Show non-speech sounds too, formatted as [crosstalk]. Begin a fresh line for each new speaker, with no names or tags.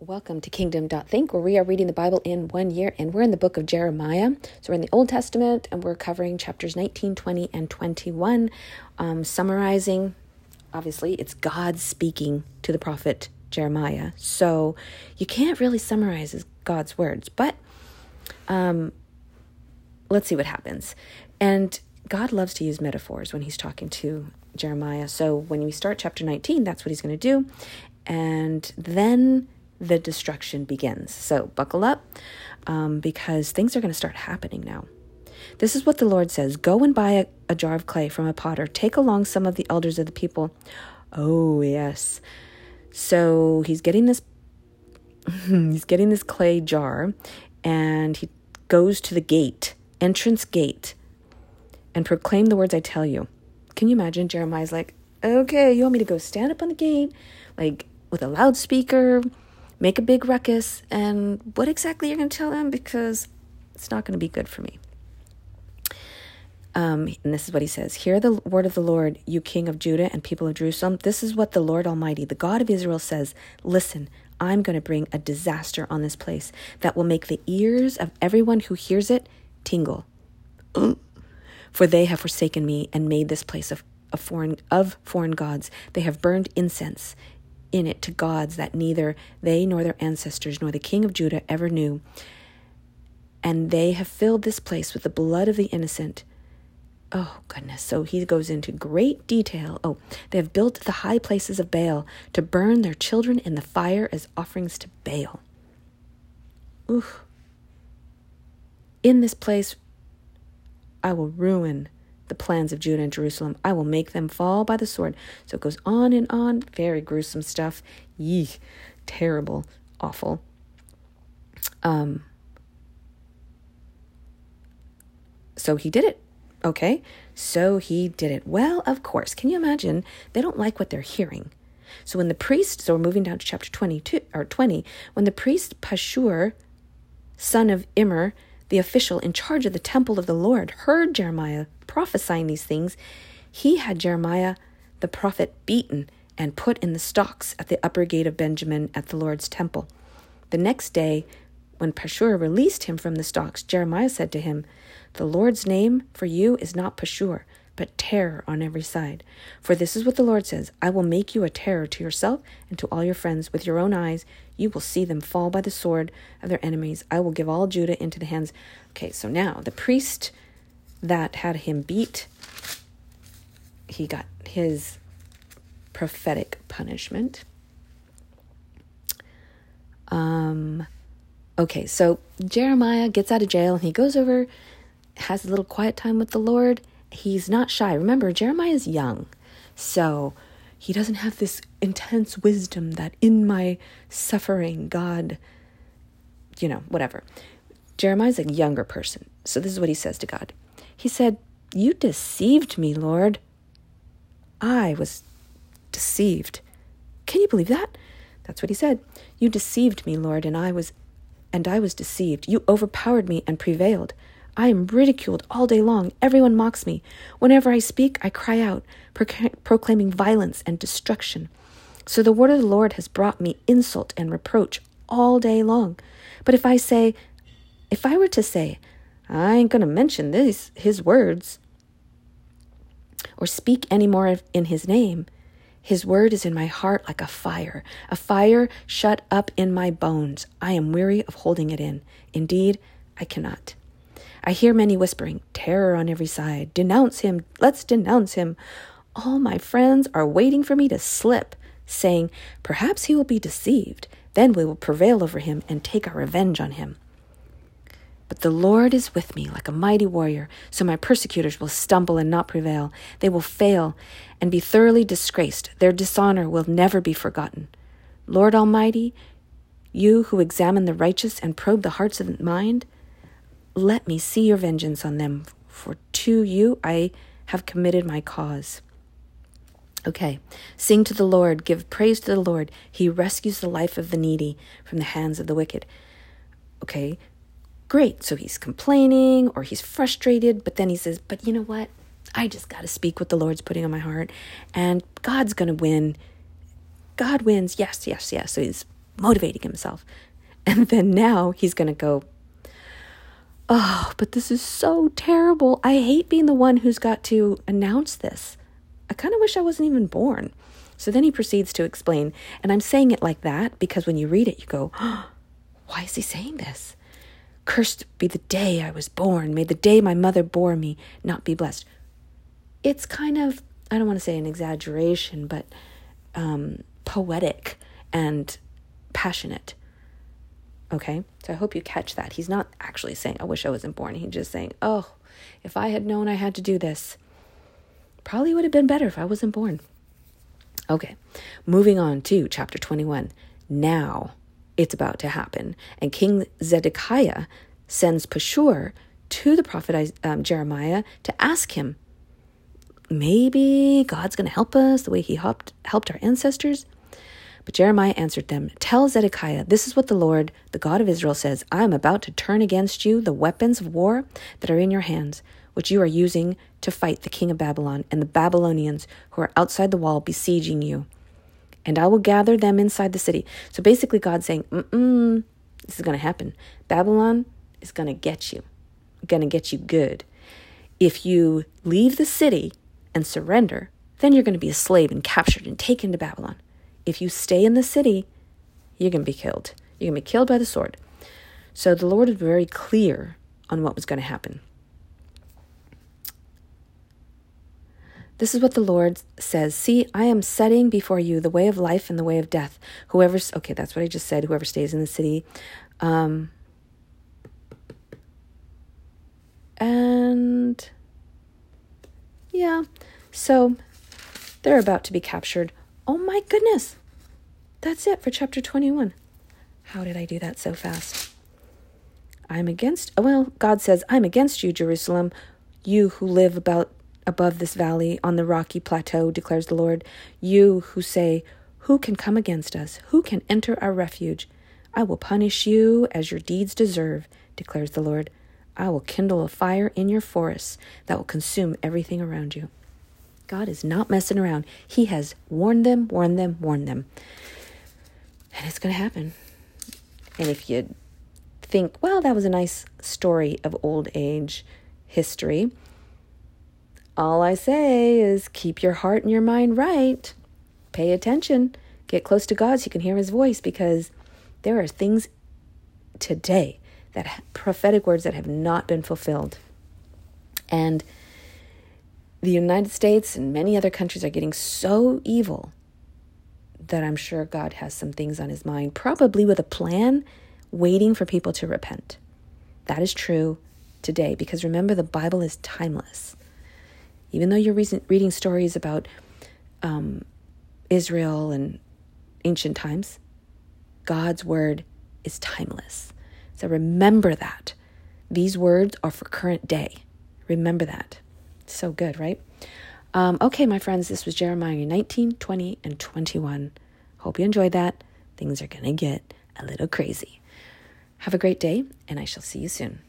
Welcome to Kingdom.think, where we are reading the Bible in one year, and we're in the book of Jeremiah. So we're in the Old Testament, and we're covering chapters 19, 20, and 21, um, summarizing. Obviously, it's God speaking to the prophet Jeremiah. So you can't really summarize God's words, but um, let's see what happens. And God loves to use metaphors when he's talking to Jeremiah. So when we start chapter 19, that's what he's going to do. And then the destruction begins. So buckle up um, because things are going to start happening now. This is what the Lord says Go and buy a, a jar of clay from a potter. Take along some of the elders of the people. Oh, yes. So he's getting this. [laughs] he's getting this clay jar and he goes to the gate, entrance gate, and proclaim the words I tell you. Can you imagine? Jeremiah's like, okay, you want me to go stand up on the gate, like with a loudspeaker, make a big ruckus, and what exactly are you're going to tell them because it's not going to be good for me. Um, and this is what he says Hear the word of the Lord, you king of Judah and people of Jerusalem. This is what the Lord Almighty, the God of Israel, says Listen, I'm going to bring a disaster on this place that will make the ears of everyone who hears it tingle. [clears throat] For they have forsaken me and made this place of, of foreign of foreign gods. They have burned incense in it to gods that neither they nor their ancestors nor the king of Judah ever knew. And they have filled this place with the blood of the innocent. Oh, goodness. So he goes into great detail. Oh, they have built the high places of Baal to burn their children in the fire as offerings to Baal. Oof. In this place, I will ruin the plans of Judah and Jerusalem. I will make them fall by the sword. So it goes on and on. Very gruesome stuff. Yee, terrible, awful. Um, so he did it. Okay, so he did it. Well, of course. Can you imagine? They don't like what they're hearing. So when the priest, so we're moving down to chapter 22 or 20, when the priest Pashur, son of Immer, the official in charge of the temple of the Lord, heard Jeremiah prophesying these things, he had Jeremiah the prophet beaten and put in the stocks at the upper gate of Benjamin at the Lord's temple. The next day, when Pashur released him from the stocks, Jeremiah said to him, The Lord's name for you is not Pashur, but terror on every side. For this is what the Lord says I will make you a terror to yourself and to all your friends. With your own eyes, you will see them fall by the sword of their enemies. I will give all Judah into the hands. Okay, so now the priest that had him beat, he got his prophetic punishment. Um, okay, so Jeremiah gets out of jail and he goes over, has a little quiet time with the Lord he's not shy. Remember, Jeremiah is young. So he doesn't have this intense wisdom that in my suffering, God, you know, whatever. Jeremiah's a younger person. So this is what he says to God. He said, You deceived me, Lord. I was deceived. Can you believe that? That's what he said. You deceived me, Lord, and I was and I was deceived. You overpowered me and prevailed. I am ridiculed all day long. Everyone mocks me. Whenever I speak, I cry out, proclaiming violence and destruction. So the word of the Lord has brought me insult and reproach all day long. But if I say, if I were to say, I ain't going to mention this, his words, or speak any more in his name, his word is in my heart like a fire, a fire shut up in my bones. I am weary of holding it in. Indeed, I cannot. I hear many whispering, terror on every side. Denounce him, let's denounce him. All my friends are waiting for me to slip, saying, Perhaps he will be deceived. Then we will prevail over him and take our revenge on him. But the Lord is with me like a mighty warrior, so my persecutors will stumble and not prevail. They will fail and be thoroughly disgraced. Their dishonor will never be forgotten. Lord Almighty, you who examine the righteous and probe the hearts of the mind, let me see your vengeance on them, for to you I have committed my cause. Okay, sing to the Lord, give praise to the Lord. He rescues the life of the needy from the hands of the wicked. Okay, great. So he's complaining or he's frustrated, but then he says, But you know what? I just got to speak what the Lord's putting on my heart, and God's going to win. God wins. Yes, yes, yes. So he's motivating himself. And then now he's going to go, Oh, but this is so terrible. I hate being the one who's got to announce this. I kind of wish I wasn't even born. So then he proceeds to explain, and I'm saying it like that because when you read it, you go, oh, [gasps] Why is he saying this? Cursed be the day I was born. May the day my mother bore me not be blessed. It's kind of, I don't want to say an exaggeration, but um, poetic and passionate. Okay, so I hope you catch that. He's not actually saying, I wish I wasn't born. He's just saying, oh, if I had known I had to do this, probably would have been better if I wasn't born. Okay, moving on to chapter 21. Now it's about to happen. And King Zedekiah sends Pashur to the prophet um, Jeremiah to ask him, maybe God's going to help us the way he helped, helped our ancestors. But Jeremiah answered them, Tell Zedekiah, this is what the Lord, the God of Israel, says I am about to turn against you the weapons of war that are in your hands, which you are using to fight the king of Babylon and the Babylonians who are outside the wall besieging you. And I will gather them inside the city. So basically, God's saying, Mm-mm, this is going to happen. Babylon is going to get you, going to get you good. If you leave the city and surrender, then you're going to be a slave and captured and taken to Babylon if you stay in the city, you're going to be killed. You're going to be killed by the sword. So the Lord was very clear on what was going to happen. This is what the Lord says See, I am setting before you the way of life and the way of death. Whoever's, okay, that's what I just said. Whoever stays in the city. Um, and yeah, so they're about to be captured. Oh my goodness. That's it for chapter 21. How did I do that so fast? I'm against, well, God says, I'm against you, Jerusalem, you who live about above this valley on the rocky plateau, declares the Lord. You who say, Who can come against us? Who can enter our refuge? I will punish you as your deeds deserve, declares the Lord. I will kindle a fire in your forests that will consume everything around you. God is not messing around. He has warned them, warned them, warned them. And it's going to happen. And if you think, well, that was a nice story of old age history, all I say is keep your heart and your mind right. Pay attention. Get close to God so you can hear his voice because there are things today that prophetic words that have not been fulfilled. And the United States and many other countries are getting so evil that I'm sure God has some things on his mind, probably with a plan waiting for people to repent. That is true today because remember, the Bible is timeless. Even though you're reading stories about um, Israel and ancient times, God's word is timeless. So remember that. These words are for current day. Remember that. So good, right? Um, okay, my friends, this was Jeremiah 19, 20, and 21. Hope you enjoyed that. Things are going to get a little crazy. Have a great day, and I shall see you soon.